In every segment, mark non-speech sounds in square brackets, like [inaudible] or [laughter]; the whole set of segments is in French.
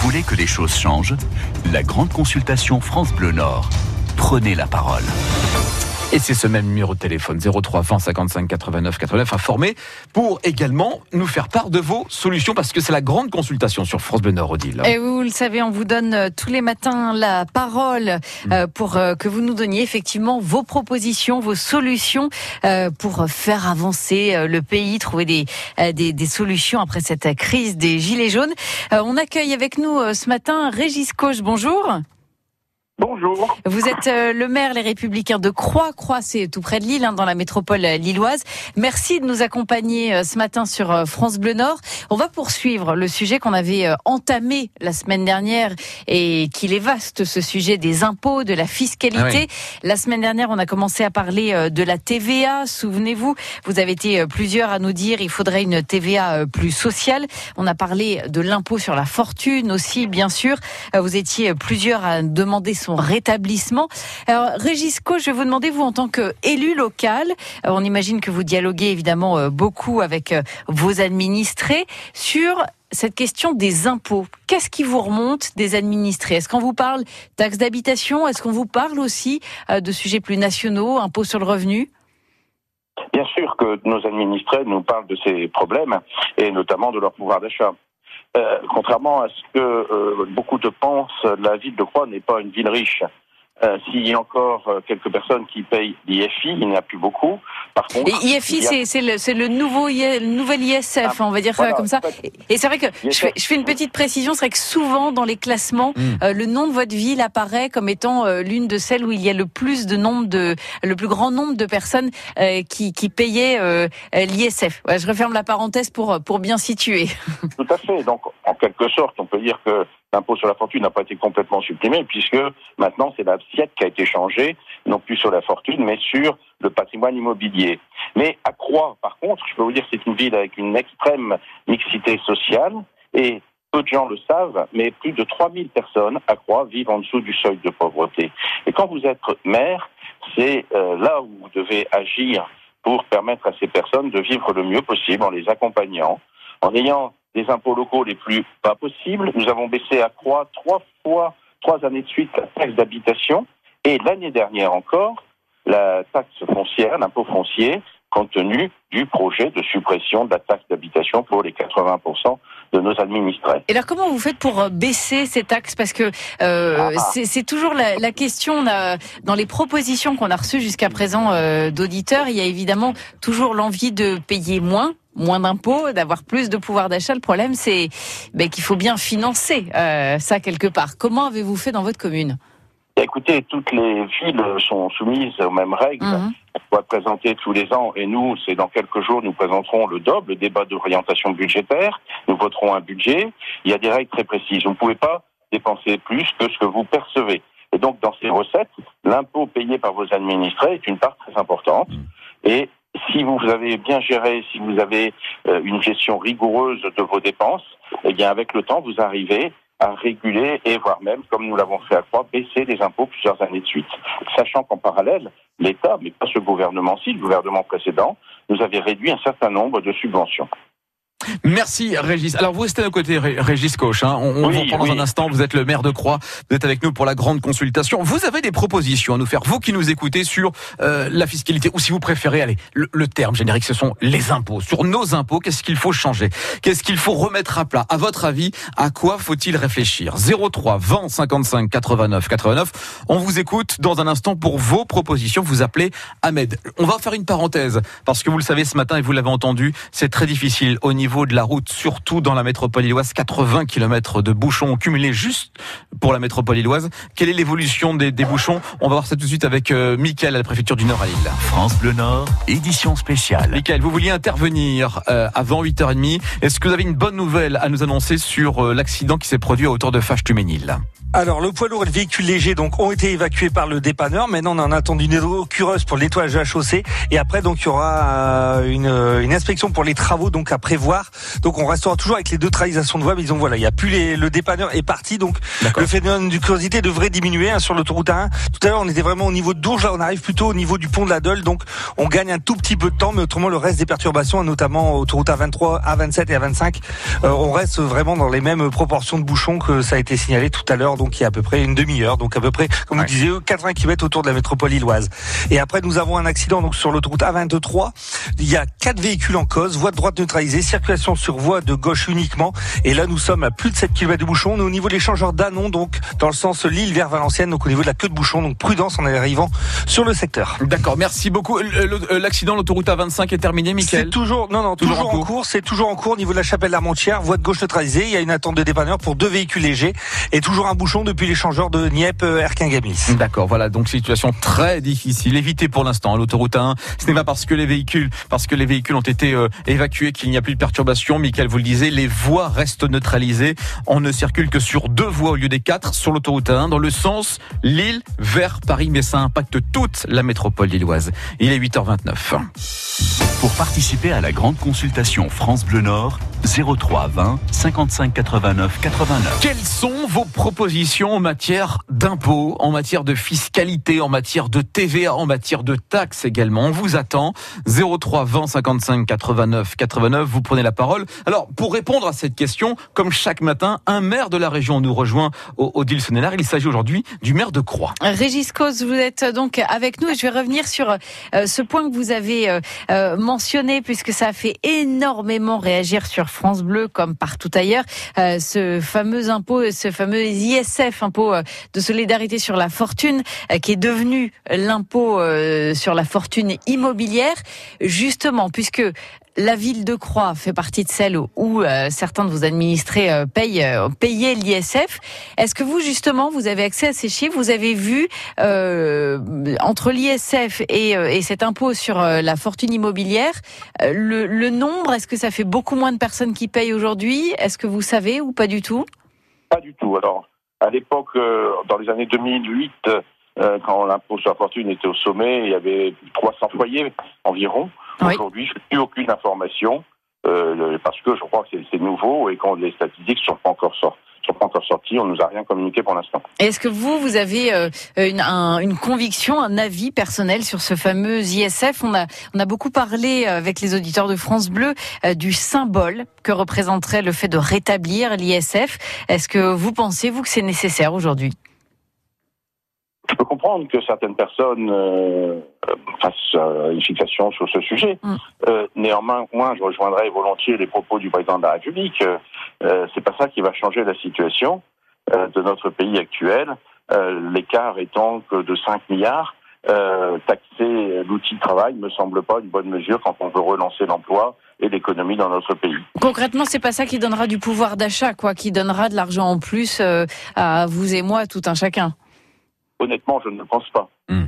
voulez que les choses changent La grande consultation France Bleu Nord. Prenez la parole. Et c'est ce même numéro de téléphone 03 20 55 89 89 informé pour également nous faire part de vos solutions parce que c'est la grande consultation sur France Bleu Nord Odile. Et vous le savez, on vous donne euh, tous les matins la parole euh, mm. pour euh, que vous nous donniez effectivement vos propositions, vos solutions pour faire avancer le pays, trouver des, des, des solutions après cette crise des gilets jaunes. On accueille avec nous ce matin Régis Coche. Bonjour. Bonjour. Vous êtes euh, le maire Les Républicains de Croix. Croix, c'est tout près de Lille, hein, dans la métropole euh, lilloise. Merci de nous accompagner euh, ce matin sur France Bleu Nord. On va poursuivre le sujet qu'on avait entamé la semaine dernière et qu'il est vaste, ce sujet des impôts, de la fiscalité. Ah la semaine dernière, on a commencé à parler de la TVA. Souvenez-vous, vous avez été plusieurs à nous dire il faudrait une TVA plus sociale. On a parlé de l'impôt sur la fortune aussi, bien sûr. Vous étiez plusieurs à demander son rétablissement. Alors, Régis Co, je vais vous demander, vous, en tant qu'élu local, euh, on imagine que vous dialoguez évidemment euh, beaucoup avec euh, vos administrés sur cette question des impôts. Qu'est-ce qui vous remonte des administrés? Est-ce qu'on vous parle taxe d'habitation? Est-ce qu'on vous parle aussi de sujets plus nationaux, impôts sur le revenu? Bien sûr que nos administrés nous parlent de ces problèmes et notamment de leur pouvoir d'achat. Euh, contrairement à ce que euh, beaucoup de pensent, la ville de Croix n'est pas une ville riche. Euh, S'il y a encore euh, quelques personnes qui payent l'IFI, il n'y en a plus beaucoup. Par contre, et IFI, c'est le, le, nouveau, le nouvel ISF, ah, on va dire ça comme ça. Et c'est vrai que je fais, je fais, une petite précision, c'est vrai que souvent dans les classements, hmm. euh, le nom de votre ville apparaît comme étant euh, l'une de celles où il y a le plus de nombre de, le plus grand nombre de personnes qui, qui payaient l'ISF. Ouais, je referme la parenthèse pour pour bien situer. Tout à fait. Donc, en quelque sorte, on peut dire que l'impôt sur la fortune n'a pas été complètement supprimé, puisque maintenant c'est l'assiette qui a été changée, non plus sur la fortune, mais sur le patrimoine immobilier. Mais à Croix, par contre, je peux vous dire que c'est une ville avec une extrême mixité sociale, et peu de gens le savent, mais plus de 3000 personnes à Croix vivent en dessous du seuil de pauvreté. Et quand vous êtes maire, c'est euh, là où vous devez agir pour permettre à ces personnes de vivre le mieux possible en les accompagnant, en ayant des impôts locaux les plus bas possibles. Nous avons baissé à Croix trois fois, trois années de suite, la taxe d'habitation. Et l'année dernière encore, la taxe foncière, l'impôt foncier, compte tenu du projet de suppression de la taxe d'habitation pour les 80% de nos administrés. Et alors comment vous faites pour euh, baisser ces taxes? Parce que euh, ah, ah. c'est toujours la, la question, dans les propositions qu'on a reçues jusqu'à présent euh, d'auditeurs, il y a évidemment toujours l'envie de payer moins moins d'impôts, d'avoir plus de pouvoir d'achat. Le problème, c'est ben, qu'il faut bien financer euh, ça quelque part. Comment avez-vous fait dans votre commune? Écoutez, toutes les villes sont soumises aux mêmes règles. Mhm. On doit présenter tous les ans, et nous, c'est dans quelques jours, nous présenterons le DOB, le débat d'orientation budgétaire. Nous voterons un budget. Il y a des règles très précises. Vous ne pouvez pas dépenser plus que ce que vous percevez. Et donc, dans ces recettes, l'impôt payé par vos administrés est une part très importante. Mhm. Et si vous avez bien géré, si vous avez euh, une gestion rigoureuse de vos dépenses, eh bien avec le temps, vous arrivez à réguler et voire même, comme nous l'avons fait à Croix, baisser les impôts plusieurs années de suite. Sachant qu'en parallèle, l'État, mais pas ce gouvernement-ci, le gouvernement précédent, nous avait réduit un certain nombre de subventions. Merci Régis. Alors vous restez à côté Régis Coche. Hein. On, vous reprend dans un instant. Vous êtes le maire de Croix. Vous êtes avec nous pour la grande consultation. Vous avez des propositions à nous faire, vous qui nous écoutez, sur euh, la fiscalité ou si vous préférez, allez, le, terme générique, ce sont les impôts. Sur nos impôts, qu'est-ce qu'il faut changer? Qu'est-ce qu'il faut remettre à plat? À votre avis, à quoi faut-il réfléchir? 03 20 55 89 89. On vous écoute dans un instant pour vos propositions. Vous appelez Ahmed. On va faire une parenthèse parce que vous le savez ce matin et vous l'avez entendu, c'est très difficile au niveau de la route, surtout dans la métropole illoise. 80 km de bouchons cumulés juste pour la métropole illoise. Quelle est l'évolution des, bouchons? On va voir ça tout de suite avec euh, Mickaël à la préfecture du Nord à Lille. France Bleu Nord, édition spéciale. Mickaël, vous vouliez intervenir euh, avant 8h30. Est-ce que vous avez une bonne nouvelle à nous annoncer sur euh, l'accident qui s'est produit à hauteur de Fâche-Tuménil alors, le poids lourd et le véhicule léger donc ont été évacués par le dépanneur. Maintenant, on en attend une occurreuse pour le nettoyage de la chaussée. Et après, donc, il y aura une, une inspection pour les travaux donc à prévoir départ. Donc on restera toujours avec les deux trahisations de voie, mais disons voilà, il y a plus les, le dépanneur est parti, donc le phénomène du curiosité devrait diminuer hein, sur l'autoroute 1. Tout à l'heure, on était vraiment au niveau de Dourges, là on arrive plutôt au niveau du pont de la Dole, donc on gagne un tout petit peu de temps, mais autrement le reste des perturbations, notamment autoroute A23, A27 et A25, euh, on reste vraiment dans les mêmes proportions de bouchons que ça a été signalé tout à l'heure, donc il y a à peu près une demi-heure, donc à peu près, comme vous disiez, 80 km autour de la métropole illoise. Et après, nous avons un accident donc sur l'autoroute A23. Il y a quatre véhicules en cause, voie de droite neutralisée, circulation sur voie de gauche uniquement. Et là, nous sommes à plus de 7 km de bouchon. On est au niveau de l'échangeur d'Anon, donc dans le sens Lille vers Valenciennes, donc au niveau de la queue de bouchon. Donc prudence en arrivant sur le secteur. D'accord, merci beaucoup. L'accident, l'autoroute A25 est terminé, Michael C'est toujours, non, non, toujours, en, cours. C'est toujours en cours au niveau de la chapelle d'Armentière, voie de gauche neutralisée. Il y a une attente de dépanneur pour deux véhicules légers et toujours un bouchon depuis l'échangeur de Nieppe, euh, Erquin-Gamis. D'accord, voilà, donc situation très difficile. Évitez pour l'instant l'autoroute 1. Ce n'est pas parce que les véhicules, parce que les véhicules ont été euh, évacués qu'il n'y a plus de perturbation. Michael, vous le disiez, les voies restent neutralisées. On ne circule que sur deux voies au lieu des quatre sur l'autoroute 1 dans le sens Lille vers Paris, mais ça impacte toute la métropole lilloise. Il est 8h29. Pour participer à la grande consultation France Bleu Nord, 03 20 55 89 89. Quelles sont vos propositions en matière d'impôts, en matière de fiscalité, en matière de TVA, en matière de taxes également? On vous attend. 03 20 55 89 89. Vous prenez la Alors, pour répondre à cette question, comme chaque matin, un maire de la région nous rejoint au, au Il s'agit aujourd'hui du maire de Croix. Régis Cause, vous êtes donc avec nous et je vais revenir sur euh, ce point que vous avez euh, euh, mentionné puisque ça a fait énormément réagir sur France Bleu comme partout ailleurs. Ce fameux impôt, ce fameux ISF, impôt de solidarité sur la fortune, qui est devenu l'impôt sur la fortune immobilière, justement, puisque la ville de Croix fait partie de celles où euh, certains de vos administrés euh, payent, euh, payaient l'ISF. Est-ce que vous, justement, vous avez accès à ces chiffres? Vous avez vu entre l'ISF et, cet impôt sur la fortune immobilière, le, nombre, est-ce que ça fait beaucoup moins de personnes qui payent aujourd'hui? Est-ce que vous savez ou pas du tout? Pas du tout. Alors, à l'époque, dans les années 2008, quand l'impôt sur la fortune était au sommet, il y avait 300 foyers environ. Aujourd'hui, je n'ai plus aucune information euh, parce que je crois que c'est nouveau et quand les statistiques ne sont pas encore sorties sont pas encore. On nous a rien communiqué pour l'instant. Est-ce que vous, vous avez euh, une, une, conviction, un avis personnel sur ce fameux ISF On a, on a beaucoup parlé euh, avec les auditeurs de France Bleu euh, du symbole que représenterait le fait de rétablir l'ISF. Est-ce que vous pensez, vous, que c'est nécessaire aujourd'hui? Je peux comprendre que certaines personnes fasse une fixation sur ce sujet. Mm. Euh, néanmoins, moi, je rejoindrai volontiers les propos du président de la République. Euh, c'est pas ça qui va changer la situation euh, de notre pays actuel. Euh, l'écart étant que de 5 milliards, euh, taxer l'outil de travail me semble pas une bonne mesure quand on veut relancer l'emploi et l'économie dans notre pays. Concrètement, c'est pas ça qui donnera du pouvoir d'achat, quoi, qui donnera de l'argent en plus à vous et moi, tout un chacun. Honnêtement, je ne le pense pas. Mm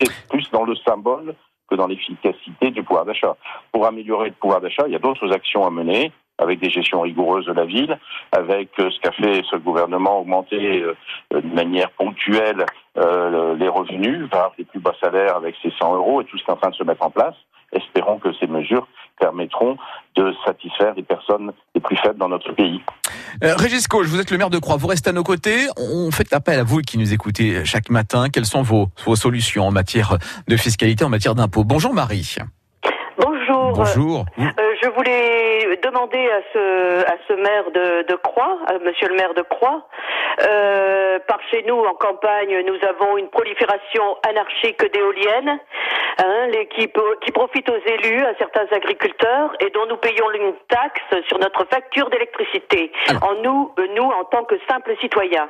c'est plus dans le symbole que dans l'efficacité du pouvoir d'achat. Pour améliorer le pouvoir d'achat, il y a d'autres actions à mener, avec des gestions rigoureuses de la ville, avec euh, ce qu'a fait ce gouvernement, augmenter euh, de manière ponctuelle euh, les revenus par les plus bas salaires avec ces 100 euros et tout ce qui est en train de se mettre en place. Espérons que ces mesures permettront de satisfaire les personnes les plus faibles dans notre pays. Euh, Régis Coche, vous êtes le maire de Croix, vous restez à nos côtés. On fait appel à vous qui nous écoutez chaque matin. Quelles sont vos, vos solutions en matière de fiscalité, en matière d'impôts? Bonjour Marie. Bonjour. Bonjour. Euh, je voulais demander à ce, à ce maire de, de Croix, à monsieur le maire de Croix, euh, par chez nous en campagne, nous avons une prolifération anarchique d'éoliennes hein, qui, qui profitent aux élus, à certains agriculteurs, et dont nous payons une taxe sur notre facture d'électricité. En nous, euh, nous en tant que simples citoyens.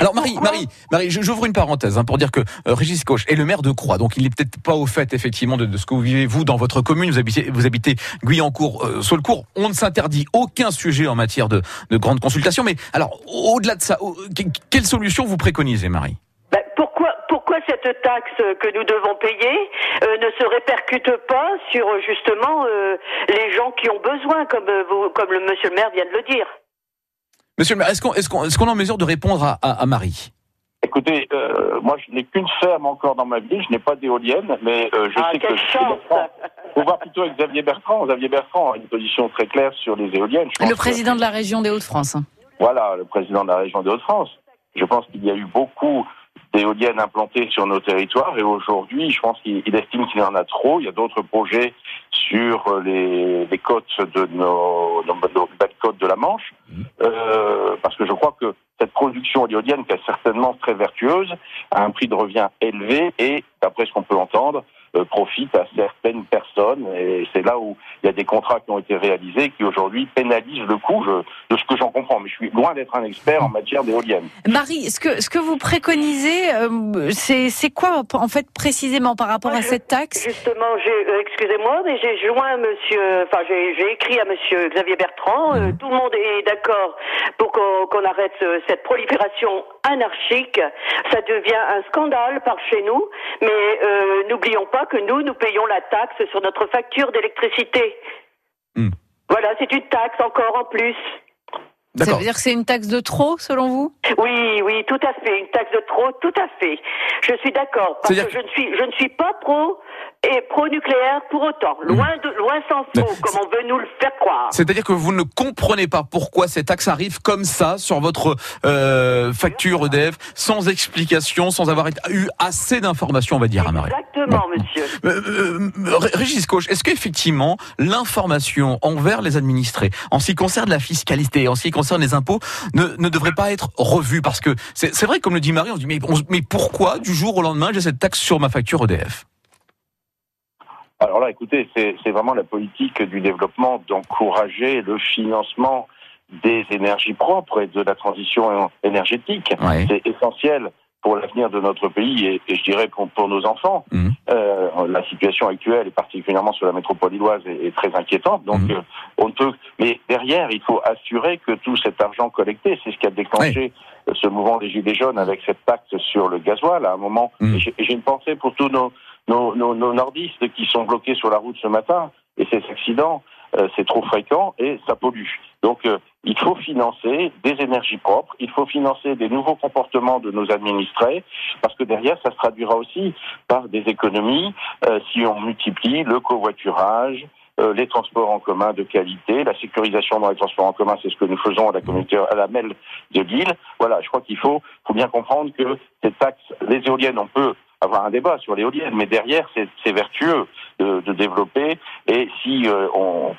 Alors Marie, Marie, Marie, j'ouvre une parenthèse hein, pour dire que euh, Régis Coche est le maire de Croix, donc il n'est peut-être pas au fait effectivement de, ce que vous vivez vous dans votre commune. Vous habitez, vous habitez Guyancourt, euh. On ne s'interdit aucun sujet en matière de, de grande consultation. Mais alors, au-delà de ça, quelle solution vous préconisez, Marie? Ben, Pourquoi pourquoi cette taxe que nous devons payer euh, ne se répercute pas sur justement les gens qui ont besoin, comme vous, comme le monsieur le maire vient de le dire? Monsieur le maire, est-ce qu'on est, est, est, est en mesure de répondre à, à, à Marie? Écoutez, euh, moi je n'ai qu'une ferme encore dans ma vie, je n'ai pas d'éolienne, mais euh, je ah, sais que chance. faut voir plutôt avec Xavier Bertrand. Xavier Bertrand a une position très claire sur les éoliennes. le président de la région des Hauts-de-France. Voilà, le président de la région des Hauts-de-France. Je pense qu'il y a eu beaucoup d'éoliennes implantées sur nos territoires et aujourd'hui, je pense qu'il estime qu'il y en a trop. Il y a d'autres projets sur les, les côtes de nos, nos, belles côtes de la Manche, mmh. euh, parce que je crois que cette production éolienne, qui est certainement très vertueuse, a un prix de revient élevé et, d'après ce qu'on peut entendre, profite à certaines personnes. Et c'est là où il y a des contrats qui ont été réalisés qui aujourd'hui pénalisent le coût de ce que j'en comprends. Mais je suis loin d'être un expert en matière d'éolienne. Marie, ce que, ce que vous préconisez, euh, c'est quoi en fait précisément par rapport à cette taxe? Justement, euh, excusez-moi, mais j'ai joint Monsieur, enfin j'ai écrit à Monsieur Xavier Bertrand. Mmh. tout le monde est d'accord pour qu'on arrête cette prolifération anarchique. Ça devient un scandale par chez nous, mais n'oublions pas que nous, nous payons la taxe sur notre facture d'électricité. Hmm. Voilà, c'est une taxe encore en plus. Ça veut dire que c'est une taxe de trop, selon vous? Oui, oui, tout à fait. Une taxe de trop, tout à fait. Je suis d'accord. Parce que je ne suis, je ne suis pas pro et pro-nucléaire pour autant. Hmm. Loin, de, loin s'en faut, comme on veut nous le faire croire. C'est-à-dire que vous ne comprenez pas pourquoi cette taxe arrive comme ça sur votre euh, facture EDF, sans explication, sans avoir eu assez d'informations, on va dire, à Marie. Exactement, monsieur. Euh, euh, Régis Coche, est-ce qu'effectivement, l'information envers les administrés, en ce qui concerne la fiscalité, en ce qui concerne les impôts, ne, ne devrait pas être revue? Parce que c'est vrai, comme le dit Marie, on se dit, mais, mais pourquoi, du jour au lendemain, j'ai cette taxe sur ma facture EDF alors là, écoutez, c'est vraiment la politique du développement d'encourager le financement des énergies propres et de la transition énergétique. C'est essentiel pour l'avenir de notre pays et, je dirais pour, pour nos enfants. Mmh. Euh, la situation actuelle, et particulièrement sur la métropole lilloise, est, très inquiétante. Donc, mmh. euh, on peut. Mais derrière, il faut assurer que tout cet argent collecté, c'est ce qui a déclenché ce mouvement des gilets jaunes avec cette taxe sur le gasoil. À un moment, mmh. j'ai une pensée pour tous nos nos, nos, nos, nordistes qui sont bloqués sur la route ce matin. Et ces accidents, euh, c'est trop fréquent et ça pollue. Donc euh, il faut financer des énergies propres, il faut financer des nouveaux comportements de nos administrés, parce que derrière, ça se traduira aussi par des économies euh, si on multiplie le covoiturage, les transports en commun de qualité, la sécurisation dans les transports en commun, c'est ce que nous faisons à la communauté, à la MEL de Lille. Voilà, je crois qu'il faut, faut bien comprendre que ces taxes, les éoliennes, on peut avoir un débat sur l'éolienne, mais derrière, c'est vertueux de, de, développer. Et si euh, on,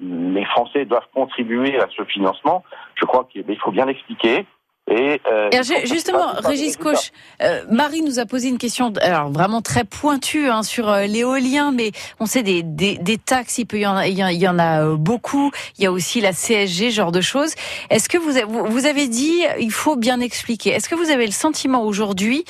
les Français doivent contribuer à ce financement, je crois qu'il faut bien l'expliquer. Et, euh, justement, Régis Coche, euh, Marie nous a posé une question, alors vraiment très pointue hein, sur euh, l'éolien, mais on sait des, des, des, taxes, il peut y en, il y en a beaucoup. Il y a aussi la CSG, genre de choses. Est-ce que vous, vous avez dit, il faut bien expliquer. Est-ce que vous avez le sentiment aujourd'hui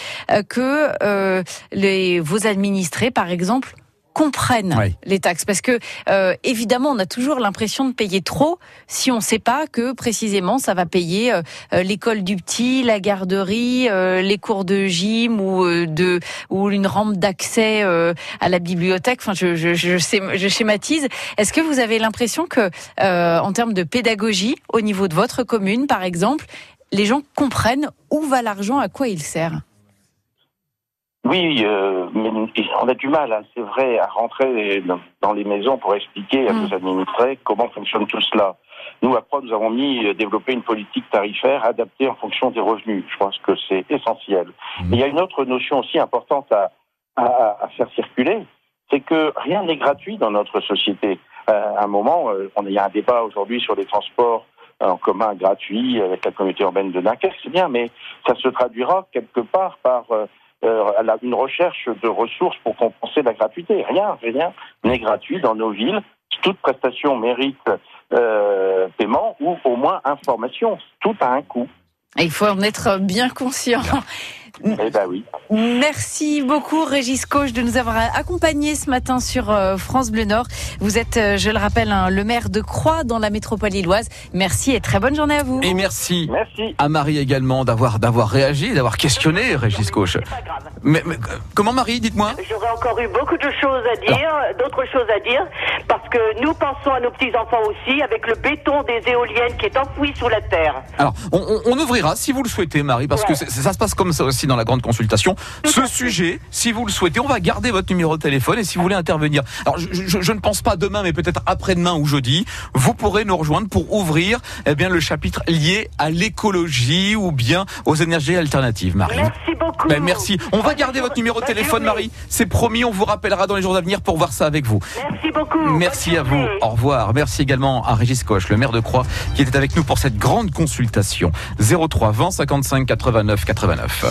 que les, vos administrés, par exemple, comprennent les taxes parce que euh, évidemment on a toujours l'impression de payer trop si on ne sait pas que précisément ça va payer euh, euh, l'école du petit, la garderie, les cours de gym ou de ou une rampe d'accès à la bibliothèque. Enfin, je, je, je, je schématise. Est-ce que vous avez l'impression que en termes de pédagogie au niveau de votre commune, par exemple, les gens comprennent où va l'argent, à quoi il sert? Oui, euh, mais on a du mal, hein, c'est vrai, à rentrer dans les maisons pour expliquer à nos mm. administrés comment fonctionne tout cela. Nous, à Croix, nous avons mis euh, développer une politique tarifaire adaptée en fonction des revenus. Je pense que c'est essentiel. Mm. il y a une autre notion aussi importante à, à, à faire circuler, c'est que rien n'est gratuit dans notre société. Euh, à un moment, on, il y a un débat aujourd'hui sur les transports en commun gratuits avec la communauté urbaine de Dunkerque, c'est bien, mais ça se traduira quelque part par a une recherche de ressources pour compenser la gratuité. Rien, rien n'est gratuit dans nos villes. Toute prestation mérite euh, paiement ou au moins information. Tout a un coût. Il faut en être bien conscient. [laughs] Eh ben oui. Merci beaucoup Régis Coche de nous avoir accompagnés ce matin sur euh, France Bleu Nord. Vous êtes, euh, je le rappelle, le maire de Croix dans la métropole lilloise. Merci et très bonne journée à vous. Et merci, merci. à Marie également d'avoir d'avoir réagi, d'avoir questionné Régis Coche. Mais, comment Marie, dites-moi? J'aurais encore eu beaucoup de choses à dire, d'autres choses à dire, parce que nous pensons à nos petits enfants aussi, avec le béton des éoliennes qui est enfoui sous la terre. Alors, on, ouvrira si vous le souhaitez, Marie, parce que ça se passe comme ça aussi dans la grande consultation. Ce sujet, si vous le souhaitez, on va garder votre numéro de téléphone et si vous voulez intervenir. Alors, je, ne pense pas demain, mais peut-être après-demain ou jeudi, vous pourrez nous rejoindre pour ouvrir eh bien le chapitre lié à l'écologie ou bien aux énergies alternatives, Marie. Merci beaucoup. Ben, merci. On va garder votre numéro de téléphone, Marie. C'est promis, on vous rappellera dans les jours à venir pour voir ça avec vous. Merci beaucoup. Merci à vous. Au revoir. Merci également à Régis Coche, le maire de Croix, qui était avec nous pour cette grande consultation. 03 20 55 89 89.